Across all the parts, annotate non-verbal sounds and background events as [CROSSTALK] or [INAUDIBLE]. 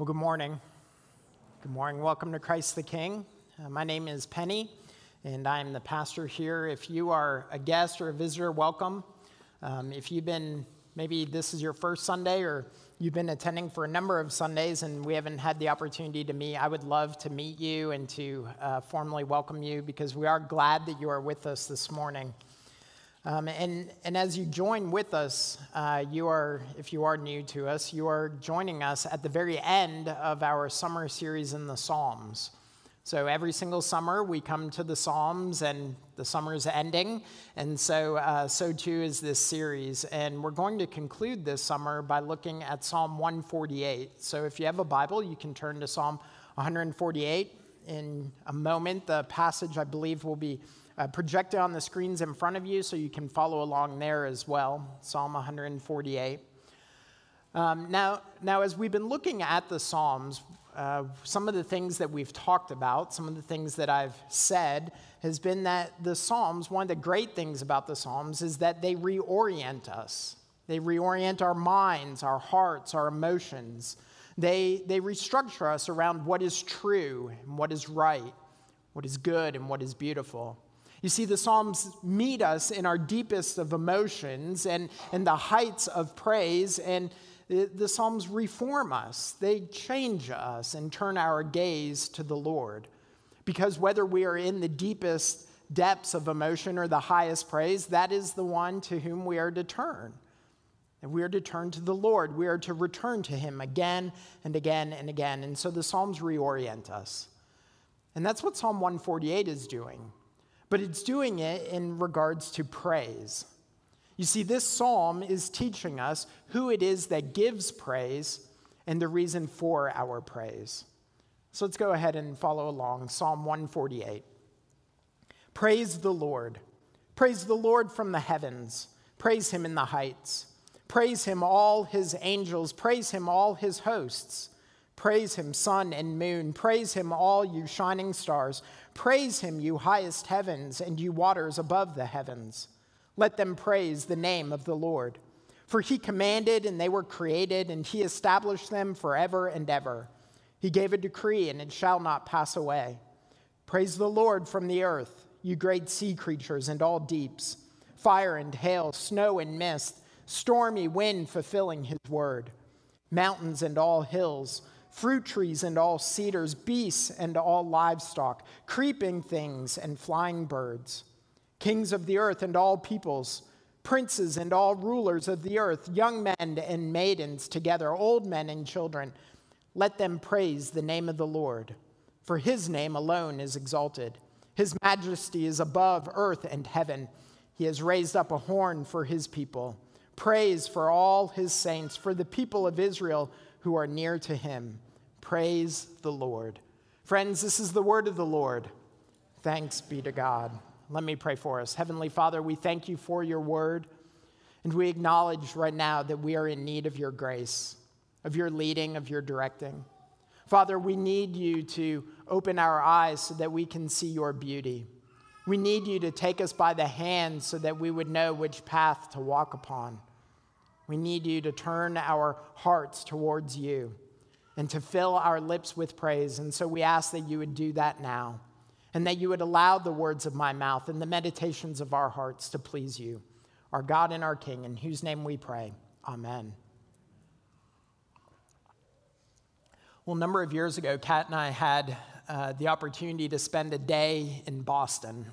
Well, good morning. Good morning. Welcome to Christ the King. Uh, my name is Penny, and I'm the pastor here. If you are a guest or a visitor, welcome. Um, if you've been, maybe this is your first Sunday, or you've been attending for a number of Sundays and we haven't had the opportunity to meet, I would love to meet you and to uh, formally welcome you because we are glad that you are with us this morning. Um, and, and as you join with us, uh, you are, if you are new to us, you are joining us at the very end of our summer series in the Psalms. So every single summer we come to the Psalms and the summer is ending. And so, uh, so too is this series. And we're going to conclude this summer by looking at Psalm 148. So if you have a Bible, you can turn to Psalm 148. In a moment, the passage I believe will be uh, projected on the screens in front of you so you can follow along there as well. Psalm 148. Um, now, now, as we've been looking at the Psalms, uh, some of the things that we've talked about, some of the things that I've said, has been that the Psalms, one of the great things about the Psalms is that they reorient us. They reorient our minds, our hearts, our emotions. They, they restructure us around what is true and what is right, what is good and what is beautiful. You see, the Psalms meet us in our deepest of emotions and, and the heights of praise, and the, the Psalms reform us. They change us and turn our gaze to the Lord. Because whether we are in the deepest depths of emotion or the highest praise, that is the one to whom we are to turn. And we are to turn to the Lord. We are to return to Him again and again and again. And so the Psalms reorient us. And that's what Psalm 148 is doing but it's doing it in regards to praise. You see, this psalm is teaching us who it is that gives praise and the reason for our praise. So let's go ahead and follow along. Psalm 148. Praise the Lord. Praise the Lord from the heavens. Praise him in the heights. Praise him, all his angels. Praise him, all his hosts. Praise him, sun and moon. Praise him, all you shining stars. Praise him, you highest heavens, and you waters above the heavens. Let them praise the name of the Lord. For he commanded, and they were created, and he established them forever and ever. He gave a decree, and it shall not pass away. Praise the Lord from the earth, you great sea creatures and all deeps, fire and hail, snow and mist, stormy wind fulfilling his word, mountains and all hills fruit trees and all cedars, beasts and all livestock, creeping things and flying birds, kings of the earth and all peoples, princes and all rulers of the earth, young men and maidens together, old men and children. Let them praise the name of the Lord, for his name alone is exalted. His majesty is above earth and heaven. He has raised up a horn for his people. Praise for all his saints, for the people of Israel who are near to him. Praise the Lord. Friends, this is the word of the Lord. Thanks be to God. Let me pray for us. Heavenly Father, we thank you for your word, and we acknowledge right now that we are in need of your grace, of your leading, of your directing. Father, we need you to open our eyes so that we can see your beauty. We need you to take us by the hand so that we would know which path to walk upon. We need you to turn our hearts towards you and to fill our lips with praise. And so we ask that you would do that now and that you would allow the words of my mouth and the meditations of our hearts to please you, our God and our King, in whose name we pray. Amen. Well, a number of years ago, Kat and I had uh, the opportunity to spend a day in Boston.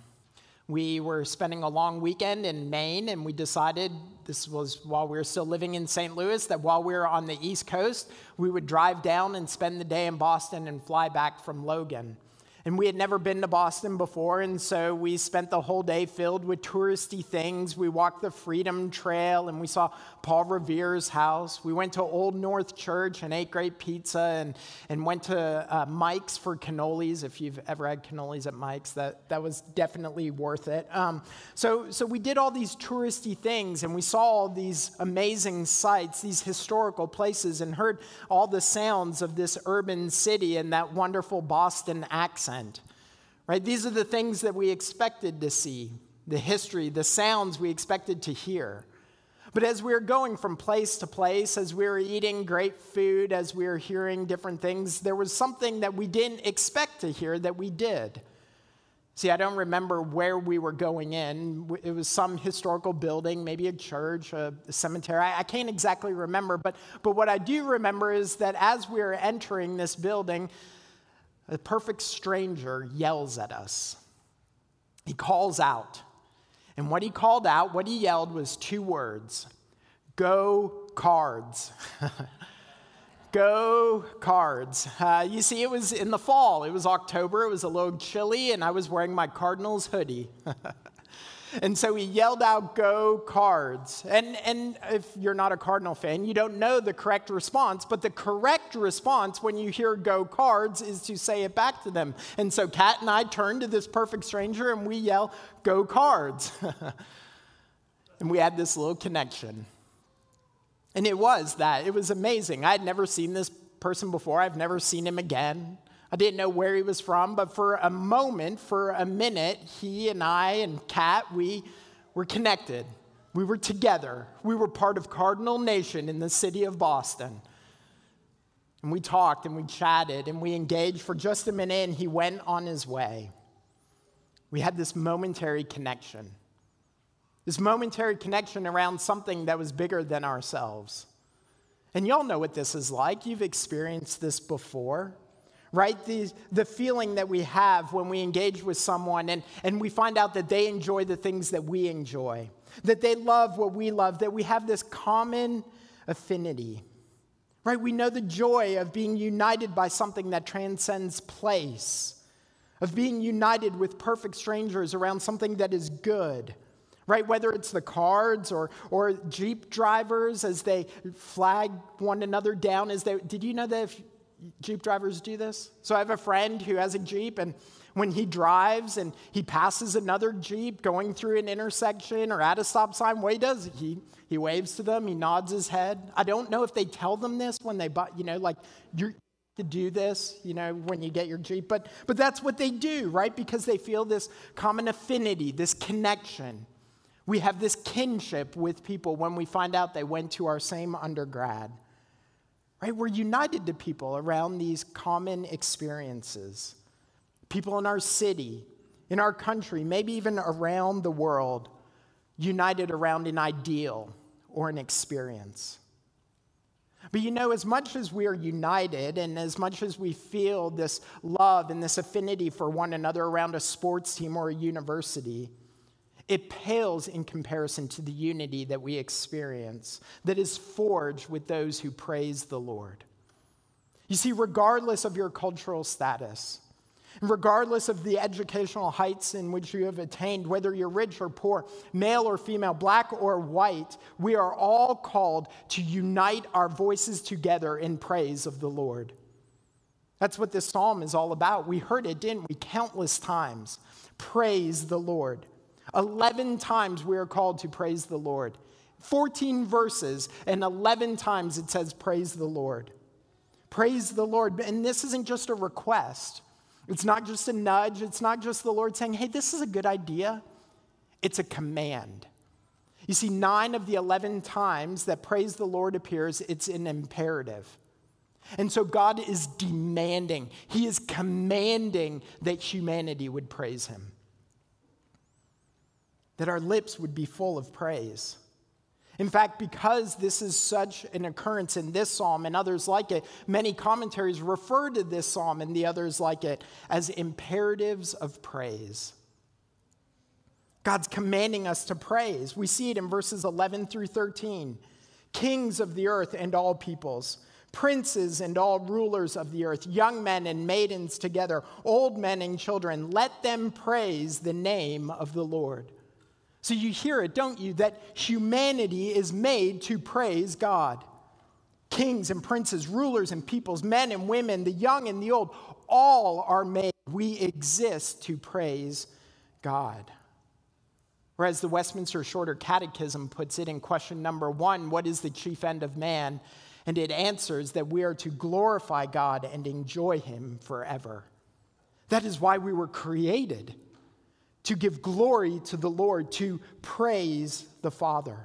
We were spending a long weekend in Maine, and we decided this was while we were still living in St. Louis that while we were on the East Coast, we would drive down and spend the day in Boston and fly back from Logan. And we had never been to Boston before, and so we spent the whole day filled with touristy things. We walked the Freedom Trail and we saw Paul Revere's house. We went to Old North Church and ate great pizza and, and went to uh, Mike's for cannolis. If you've ever had cannolis at Mike's, that, that was definitely worth it. Um, so, so we did all these touristy things and we saw all these amazing sights, these historical places, and heard all the sounds of this urban city and that wonderful Boston accent. Right? These are the things that we expected to see the history, the sounds we expected to hear. But as we were going from place to place, as we were eating great food, as we were hearing different things, there was something that we didn't expect to hear that we did. See, I don't remember where we were going in. It was some historical building, maybe a church, a, cemetery. I, I, can't exactly remember, but, but what I do remember is that as we were entering this building, a perfect stranger yells at us. He calls out. And what he called out, what he yelled was two words Go cards. [LAUGHS] Go cards. Uh, you see, it was in the fall. It was October. It was a little chilly, and I was wearing my Cardinals hoodie. [LAUGHS] and so he yelled out, Go cards. And, and if you're not a Cardinal fan, you don't know the correct response, but the correct response when you hear Go cards is to say it back to them. And so Kat and I turn to this perfect stranger and we yell, Go cards. [LAUGHS] and we had this little connection. And it was that. It was amazing. I had never seen this person before, I've never seen him again. I didn't know where he was from, but for a moment, for a minute, he and I and Kat, we were connected. We were together. We were part of Cardinal Nation in the city of Boston. And we talked and we chatted and we engaged for just a minute, and he went on his way. We had this momentary connection. This momentary connection around something that was bigger than ourselves. And y'all know what this is like. You've experienced this before, right? The, the feeling that we have when we engage with someone and, and we find out that they enjoy the things that we enjoy, that they love what we love, that we have this common affinity, right? We know the joy of being united by something that transcends place, of being united with perfect strangers around something that is good right? Whether it's the cards or, or Jeep drivers as they flag one another down as they, did you know that if Jeep drivers do this? So I have a friend who has a Jeep and when he drives and he passes another Jeep going through an intersection or at a stop sign, what he does, he, he waves to them, he nods his head. I don't know if they tell them this when they, buy, you know, like, you're, to do this, you know, when you get your Jeep, but, but that's what they do, right? Because they feel this common affinity, this connection. We have this kinship with people when we find out they went to our same undergrad. Right? We're united to people around these common experiences. People in our city, in our country, maybe even around the world, united around an ideal or an experience. But you know, as much as we are united and as much as we feel this love and this affinity for one another around a sports team or a university, it pales in comparison to the unity that we experience that is forged with those who praise the Lord. You see, regardless of your cultural status, regardless of the educational heights in which you have attained, whether you're rich or poor, male or female, black or white, we are all called to unite our voices together in praise of the Lord. That's what this psalm is all about. We heard it, didn't we, countless times. Praise the Lord. 11 times we are called to praise the Lord. 14 verses, and 11 times it says, Praise the Lord. Praise the Lord. And this isn't just a request, it's not just a nudge, it's not just the Lord saying, Hey, this is a good idea. It's a command. You see, nine of the 11 times that praise the Lord appears, it's an imperative. And so God is demanding, He is commanding that humanity would praise Him that our lips would be full of praise. In fact, because this is such an occurrence in this psalm and others like it, many commentaries refer to this psalm and the others like it as imperatives of praise. God's commanding us to praise. We see it in verses 11 through 13. Kings of the earth and all peoples, princes and all rulers of the earth, young men and maidens together, old men and children, let them praise the name of the Lord. So you hear it, don't you? That humanity is made to praise God. Kings and princes, rulers and peoples, men and women, the young and the old, all are made. We exist to praise God. Whereas the Westminster Shorter Catechism puts it in question number one what is the chief end of man? And it answers that we are to glorify God and enjoy Him forever. That is why we were created to give glory to the Lord, to praise the Father.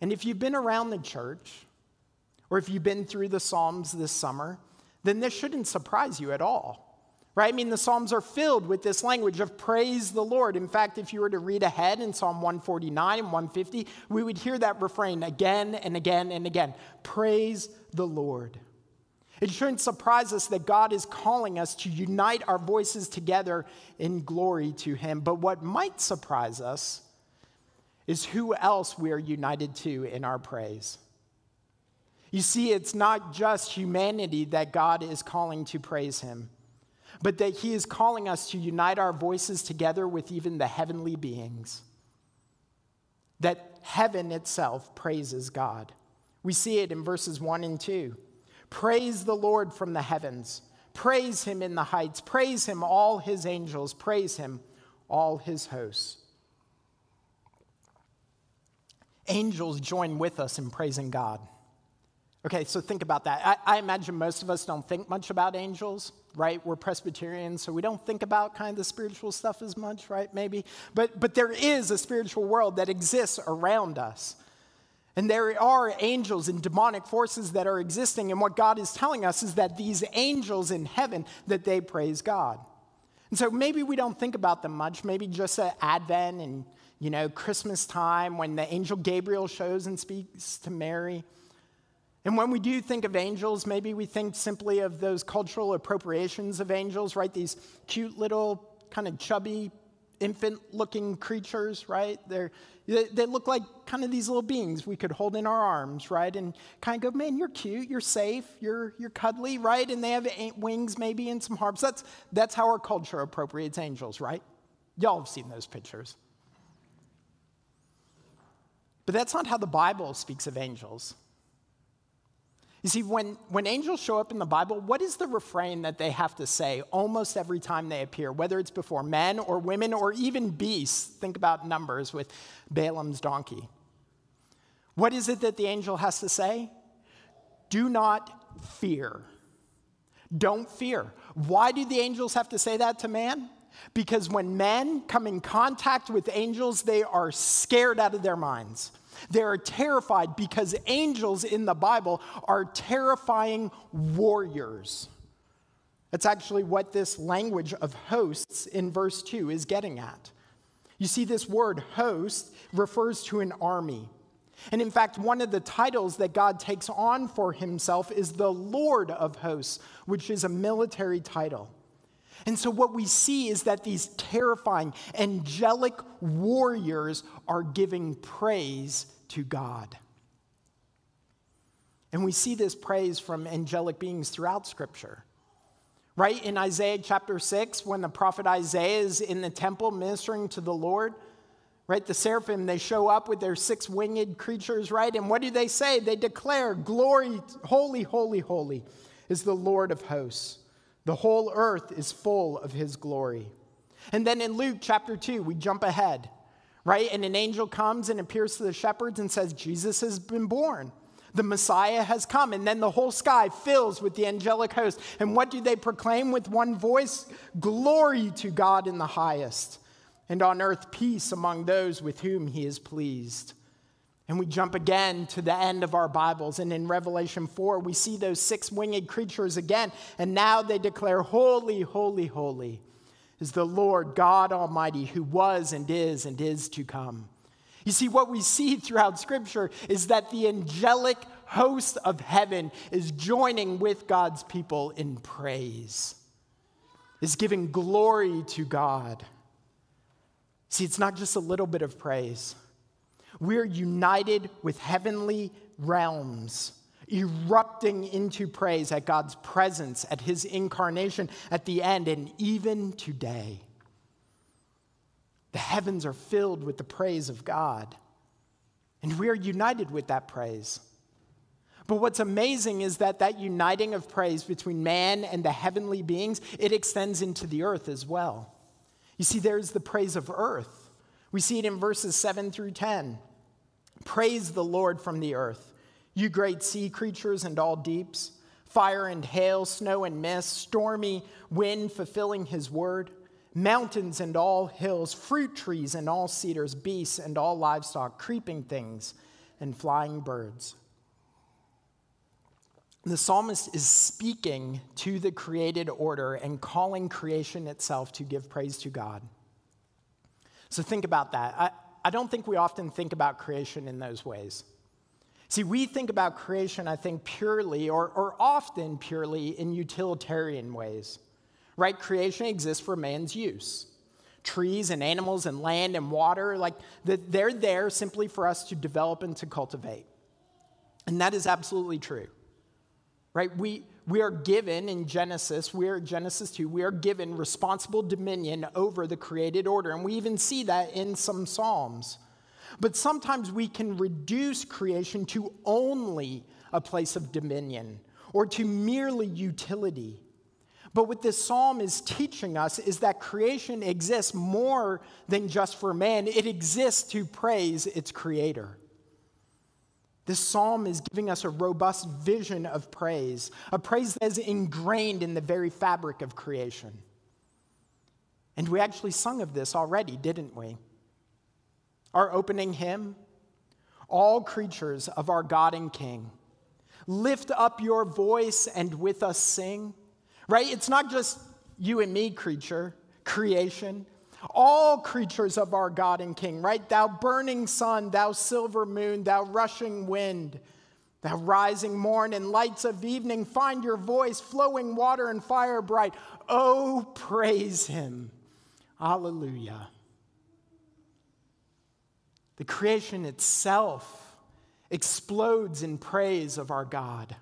And if you've been around the church, or if you've been through the Psalms this summer, then this shouldn't surprise you at all. Right? I mean, the Psalms are filled with this language of praise the Lord. In fact, if you were to read ahead in Psalm 149 and 150, we would hear that refrain again and again and again Praise the Lord. It shouldn't surprise us that God is calling us to unite our voices together in glory to Him. But what might surprise us is who else we are united to in our praise. You see, it's not just humanity that God is calling to praise Him, but that He is calling us to unite our voices together with even the heavenly beings. That heaven itself praises God. We see it in verses 1 and 2. Praise the Lord from the heavens. Praise him in the heights. Praise him, all his angels. Praise him, all his hosts. Angels join with us in praising God. Okay, so think about that. I, I, imagine most of us don't think much about angels, right? We're Presbyterians, so we don't think about kind of the spiritual stuff as much, right? Maybe. But, but there is a spiritual world that exists around us. And there are angels and demonic forces that are existing. And what God is telling us is that these angels in heaven, that they praise God. And so maybe we don't think about them much, maybe just at Advent and, you know, Christmas time when the angel Gabriel shows and speaks to Mary. And when we do think of angels, maybe we think simply of those cultural appropriations of angels, right? These cute little kind of chubby infant looking creatures, right? They're, they look like kind of these little beings we could hold in our arms, right? And kind of go, man, you're cute, you're safe, you're, you're cuddly, right? And they have wings maybe and some harps. That's, that's how our culture appropriates angels, right? Y'all have seen those pictures. But that's not how the Bible speaks of angels. You see, when, when angels show up in the Bible, what is the refrain that they have to say almost every time they appear, whether it's before men or women or even beasts? Think about numbers with Balaam's donkey. What is it that the angel has to say? Do not fear. Don't fear. Why do the angels have to say that to man? Because when men come in contact with angels, they are scared out of their minds. They are terrified because angels in the Bible are terrifying warriors. That's actually what this language of hosts in verse 2 is getting at. You see, this word host refers to an army. And in fact, one of the titles that God takes on for himself is the Lord of hosts, which is a military title. And so, what we see is that these terrifying angelic warriors are giving praise to God. And we see this praise from angelic beings throughout Scripture. Right? In Isaiah chapter 6, when the prophet Isaiah is in the temple ministering to the Lord, right? The seraphim, they show up with their six winged creatures, right? And what do they say? They declare, Glory, holy, holy, holy is the Lord of hosts. The whole earth is full of his glory. And then in Luke chapter 2, we jump ahead, right? And an angel comes and appears to the shepherds and says, Jesus has been born. The Messiah has come. And then the whole sky fills with the angelic host. And what do they proclaim with one voice? Glory to God in the highest, and on earth peace among those with whom he is pleased. And we jump again to the end of our Bibles. And in Revelation 4, we see those six winged creatures again. And now they declare, Holy, holy, holy is the Lord God Almighty, who was and is and is to come. You see, what we see throughout Scripture is that the angelic host of heaven is joining with God's people in praise, is giving glory to God. See, it's not just a little bit of praise. We're united with heavenly realms, erupting into praise at God's presence, at his incarnation, at the end, and even today. The heavens are filled with the praise of God, and we are united with that praise. But what's amazing is that that uniting of praise between man and the heavenly beings, it extends into the earth as well. You see, there's the praise of earth. We see it in verses 7 through 10. Praise the Lord from the earth, you great sea creatures and all deeps, fire and hail, snow and mist, stormy wind fulfilling his word, mountains and all hills, fruit trees and all cedars, beasts and all livestock, creeping things and flying birds. The psalmist is speaking to the created order and calling creation itself to give praise to God. So think about that. I, I don't think we often think about creation in those ways. See, we think about creation, I think, purely or, or often purely in utilitarian ways, right? Creation exists for man's use. Trees and animals and land and water, like they're there simply for us to develop and to cultivate. And that is absolutely true right? We, we are given in Genesis, we are Genesis 2, we are given responsible dominion over the created order. And we even see that in some Psalms. But sometimes we can reduce creation to only a place of dominion or to merely utility. But what this psalm is teaching us is that creation exists more than just for man, it exists to praise its creator. This psalm is giving us a robust vision of praise, a praise that is ingrained in the very fabric of creation. And we actually sung of this already, didn't we? Our opening hymn All creatures of our God and King, lift up your voice and with us sing. Right? It's not just you and me, creature, creation all creatures of our God and King, right? Thou burning sun, thou silver moon, thou rushing wind, thou rising morn and lights of evening, find your voice, flowing water and fire bright. Oh, praise him. Hallelujah. The creation itself explodes in praise of our God.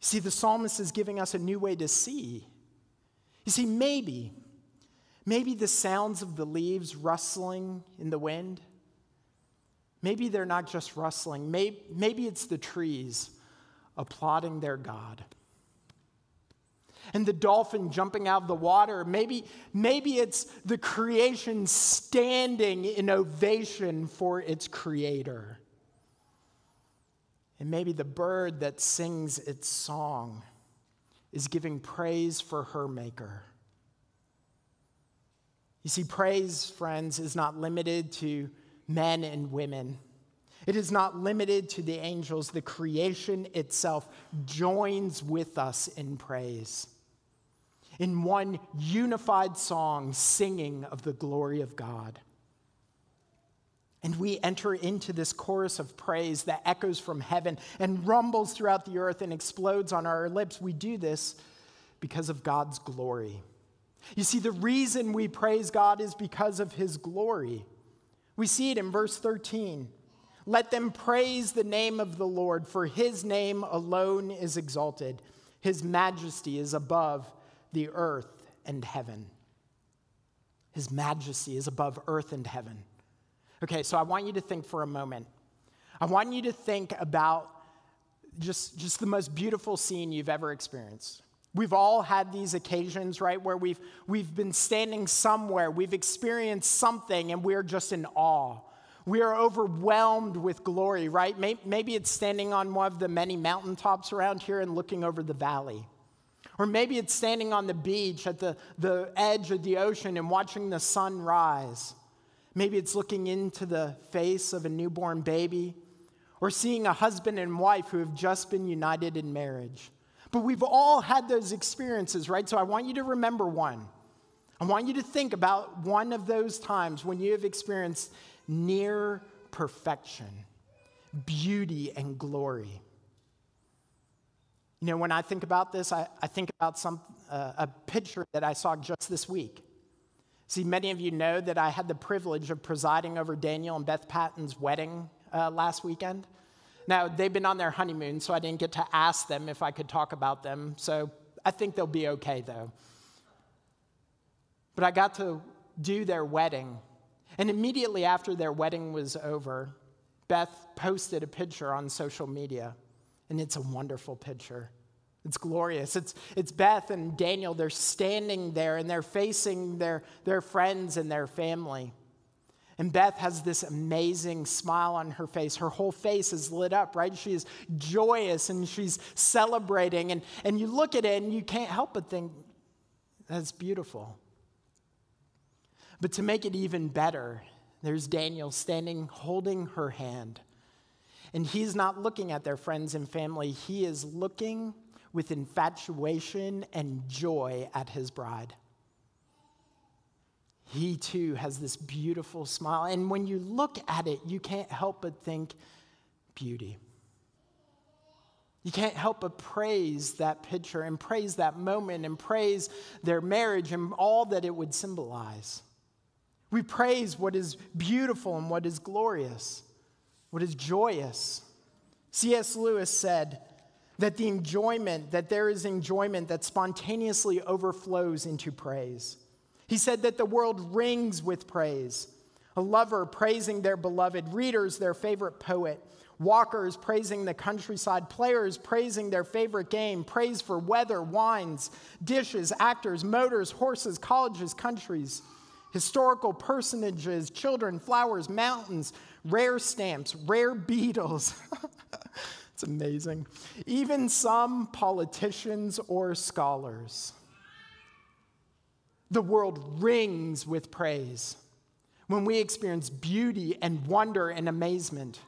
See, the psalmist is giving us a new way to see. You see, maybe Maybe the sounds of the leaves rustling in the wind. Maybe they're not just rustling, maybe, it's the trees applauding their God. And the dolphin jumping out of the water. Maybe, maybe it's the creation standing in ovation for its creator. And maybe the bird that sings its song is giving praise for her maker. You see, praise, friends, is not limited to men and women. It is not limited to the angels. The creation itself joins with us in praise. In one unified song, singing of the glory of God. And we enter into this chorus of praise that echoes from heaven and rumbles throughout the earth and explodes on our lips. We do this because of God's glory. You see, the reason we praise God is because of his glory. We see it in verse 13. Let them praise the name of the Lord, for his name alone is exalted. His majesty is above the earth and heaven. His majesty is above earth and heaven. Okay, so I want you to think for a moment. I want you to think about just, just the most beautiful scene you've ever experienced. We've all had these occasions, right, where we've, we've been standing somewhere, we've experienced something, and we're just in awe. We are overwhelmed with glory, right? Maybe it's standing on one of the many mountaintops around here and looking over the valley. Or maybe it's standing on the beach at the, the edge of the ocean and watching the sun rise. Maybe it's looking into the face of a newborn baby or seeing a husband and wife who have just been united in marriage. But we've all had those experiences, right? So I want you to remember one. I want you to think about one of those times when you have experienced near perfection, beauty, and glory. You know, when I think about this, I, I think about some, uh, a picture that I saw just this week. See, many of you know that I had the privilege of presiding over Daniel and Beth Patton's wedding uh, last weekend. Now, they've been on their honeymoon, so I didn't get to ask them if I could talk about them. So I think they'll be okay, though. But I got to do their wedding. And immediately after their wedding was over, Beth posted a picture on social media. And it's a wonderful picture. It's glorious. It's, it's Beth and Daniel. They're standing there and they're facing their, their friends and their family. And Beth has this amazing smile on her face. Her whole face is lit up, right? She is joyous and she's celebrating. And, and you look at it and you can't help but think, that's beautiful. But to make it even better, there's Daniel standing holding her hand, And he's not looking at their friends and family, he is looking with infatuation and joy at his bride. He too has this beautiful smile. And when you look at it, you can't help but think beauty. You can't help but praise that picture and praise that moment and praise their marriage and all that it would symbolize. We praise what is beautiful and what is glorious, what is joyous. C.S. Lewis said that the enjoyment, that there is enjoyment that spontaneously overflows into praise. He said that the world rings with praise. A lover praising their beloved, readers their favorite poet, walkers praising the countryside, players praising their favorite game, praise for weather, wines, dishes, actors, motors, horses, colleges, countries, historical personages, children, flowers, mountains, rare stamps, rare beetles. [LAUGHS] it's amazing. Even some politicians or scholars. The world rings with praise when we experience beauty and wonder and amazement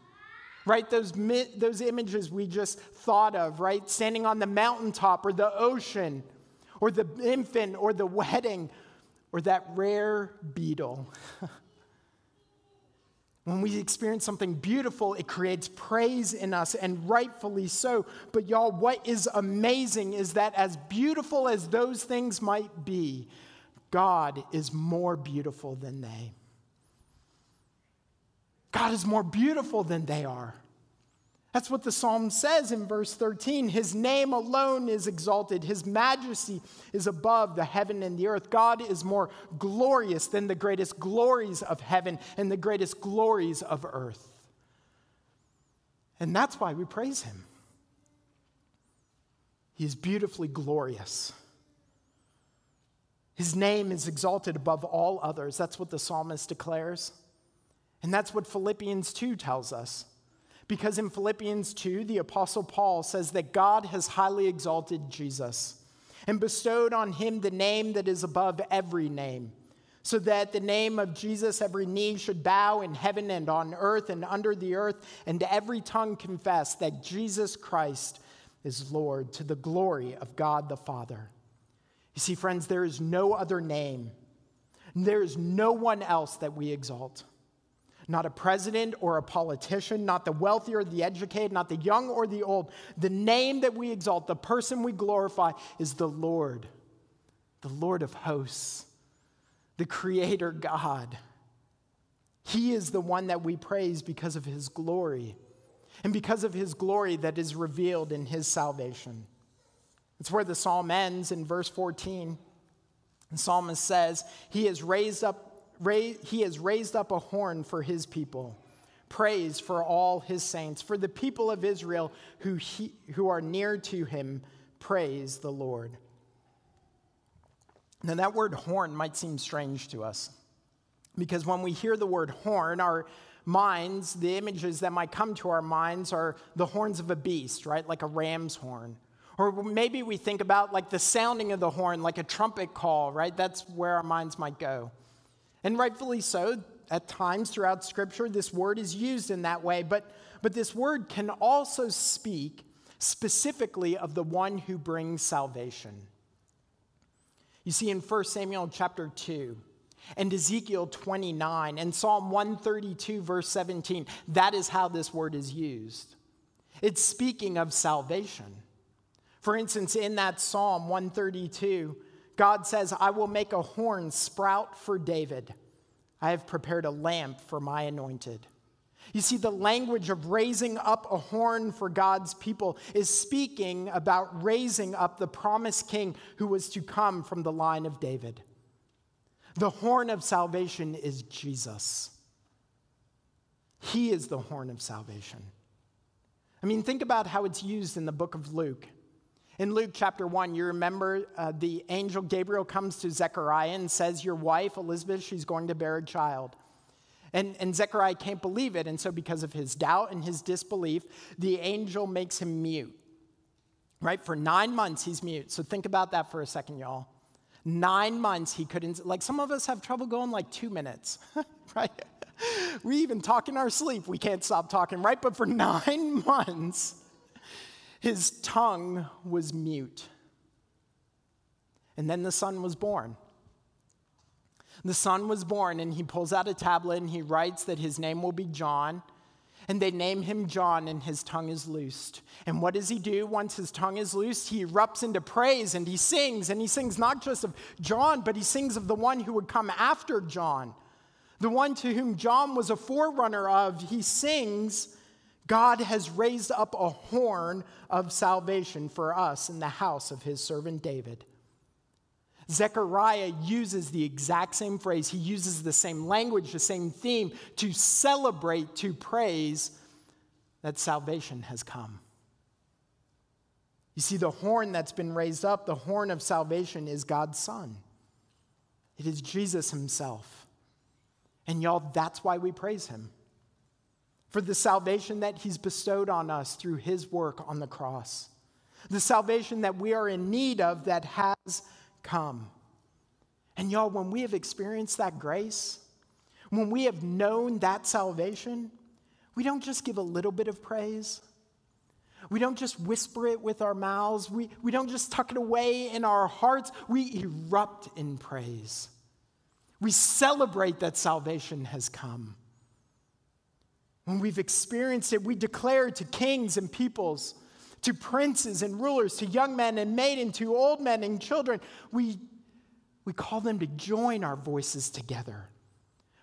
right? Those, those images we just thought of, right? Standing on the mountaintop or the ocean or the infant or the wedding or that rare beetle. [LAUGHS] when we experience something beautiful, it creates praise in us, and rightfully so. But, y'all, what is amazing is that as beautiful as those things might be, God is more beautiful than they. God is more beautiful than they are. That's what the psalm says in verse 13. His name alone is exalted, His majesty is above the heaven and the earth. God is more glorious than the greatest glories of heaven and the greatest glories of earth. And that's why we praise Him. He is beautifully glorious. His name is exalted above all others. That's what the psalmist declares. And that's what Philippians 2 tells us. Because in Philippians 2, the Apostle Paul says that God has highly exalted Jesus and bestowed on him the name that is above every name, so that the name of Jesus every knee should bow in heaven and on earth and under the earth, and every tongue confess that Jesus Christ is Lord to the glory of God the Father. You see, friends, there is no other name, there is no one else that we exalt. Not a president or a politician, not the wealthy or the educated, not the young or the old. The name that we exalt, the person we glorify, is the Lord, the Lord of hosts, the Creator God. He is the one that we praise because of His glory and because of His glory that is revealed in His salvation. It's where the psalm ends in verse 14. The psalmist says, He has raised up he has raised up a horn for his people. Praise for all his saints. For the people of Israel who, he, who are near to him, praise the Lord. Now, that word horn might seem strange to us because when we hear the word horn, our minds, the images that might come to our minds are the horns of a beast, right? Like a ram's horn. Or maybe we think about like the sounding of the horn, like a trumpet call, right? That's where our minds might go. And rightfully so, at times throughout Scripture, this word is used in that way, but, but this word can also speak specifically of the one who brings salvation. You see, in 1 Samuel chapter 2, and Ezekiel 29 and Psalm 132, verse 17, that is how this word is used. It's speaking of salvation. For instance, in that Psalm 132, God says, I will make a horn sprout for David. I have prepared a lamp for my anointed. You see, the language of raising up a horn for God's people is speaking about raising up the promised king who was to come from the line of David. The horn of salvation is Jesus. He is the horn of salvation. I mean, think about how it's used in the book of Luke. In Luke chapter 1, you remember uh, the angel Gabriel comes to Zechariah and says, Your wife, Elizabeth, she's going to bear a child. And, and Zechariah can't believe it. And so, because of his doubt and his disbelief, the angel makes him mute. Right? For nine months, he's mute. So, think about that for a second, y'all. Nine months, he couldn't, like some of us have trouble going like two minutes, [LAUGHS] right? we even talk in our sleep. We can't stop talking, right? But for [LAUGHS] nine months, his tongue was mute. And then the son was born. The son was born, and he pulls out a tablet and he writes that his name will be John. And they name him John, and his tongue is loosed. And what does he do once his tongue is loosed? He erupts into praise and he sings. And he sings not just of John, but he sings of the one who would come after John, the one to whom John was a forerunner of. He sings, God has raised up a horn of salvation for us in the house of his servant David. Zechariah uses the exact same phrase. He uses the same language, the same theme to celebrate, to praise that salvation has come. You see, the horn that's been raised up, the horn of salvation, is God's Son. It is Jesus Himself. And y'all, that's why we praise Him. For the salvation that He's bestowed on us through His work on the cross. The salvation that we are in need of that has come. And y'all, when we have experienced that grace, when we have known that salvation, we don't just give a little bit of praise. We don't just whisper it with our mouths. We, we don't just tuck it away in our hearts. We erupt in praise. We celebrate that salvation has come. When we've experienced it, we declare to kings and peoples to princes and rulers, to young men and maidens, to old men and children. We, we call them to join our voices together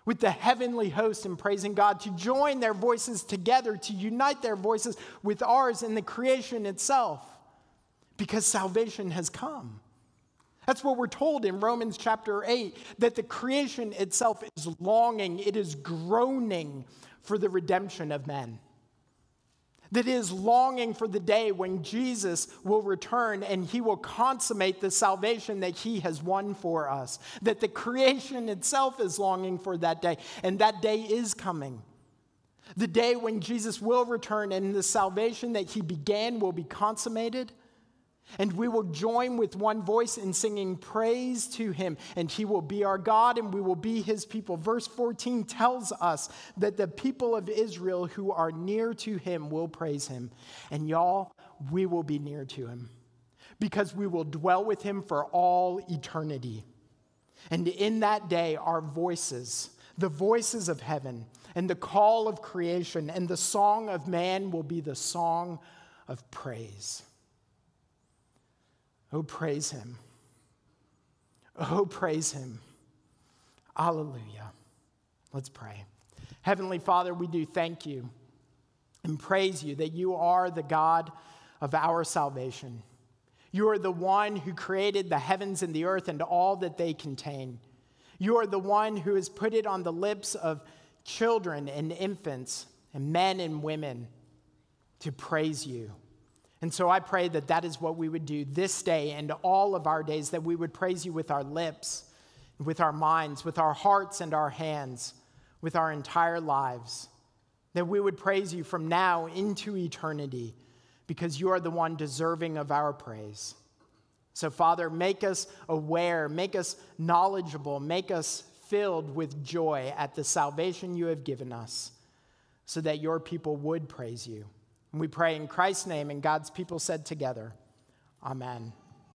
with the heavenly host in praising God, to join their voices together, to unite their voices with ours in the creation itself, because salvation has come. That's what we're told in Romans chapter 8 that the creation itself is longing, it is groaning for the redemption of men that is longing for the day when Jesus will return and he will consummate the salvation that he has won for us. That the creation itself is longing for that day, and that day is coming. The day when Jesus will return and the salvation that he began will be consummated. And we will join with one voice in singing praise to him, and he will be our God, and we will be his people. Verse 14 tells us that the people of Israel who are near to him will praise him. And y'all, we will be near to him because we will dwell with him for all eternity. And in that day, our voices, the voices of heaven, and the call of creation, and the song of man will be the song of praise. Oh, praise him. Oh, praise him. Hallelujah. Let's pray. Heavenly Father, we do thank you and praise you that you are the God of our salvation. You are the one who created the heavens and the earth and all that they contain. You are the one who has put it on the lips of children and infants and men and women to praise you. And so I pray that that is what we would do this day and all of our days, that we would praise you with our lips, with our minds, with our hearts and our hands, with our entire lives. That we would praise you from now into eternity because you are the one deserving of our praise. So, Father, make us aware, make us knowledgeable, make us filled with joy at the salvation you have given us so that your people would praise you. And we pray in Christ's name, and God's people said together, Amen.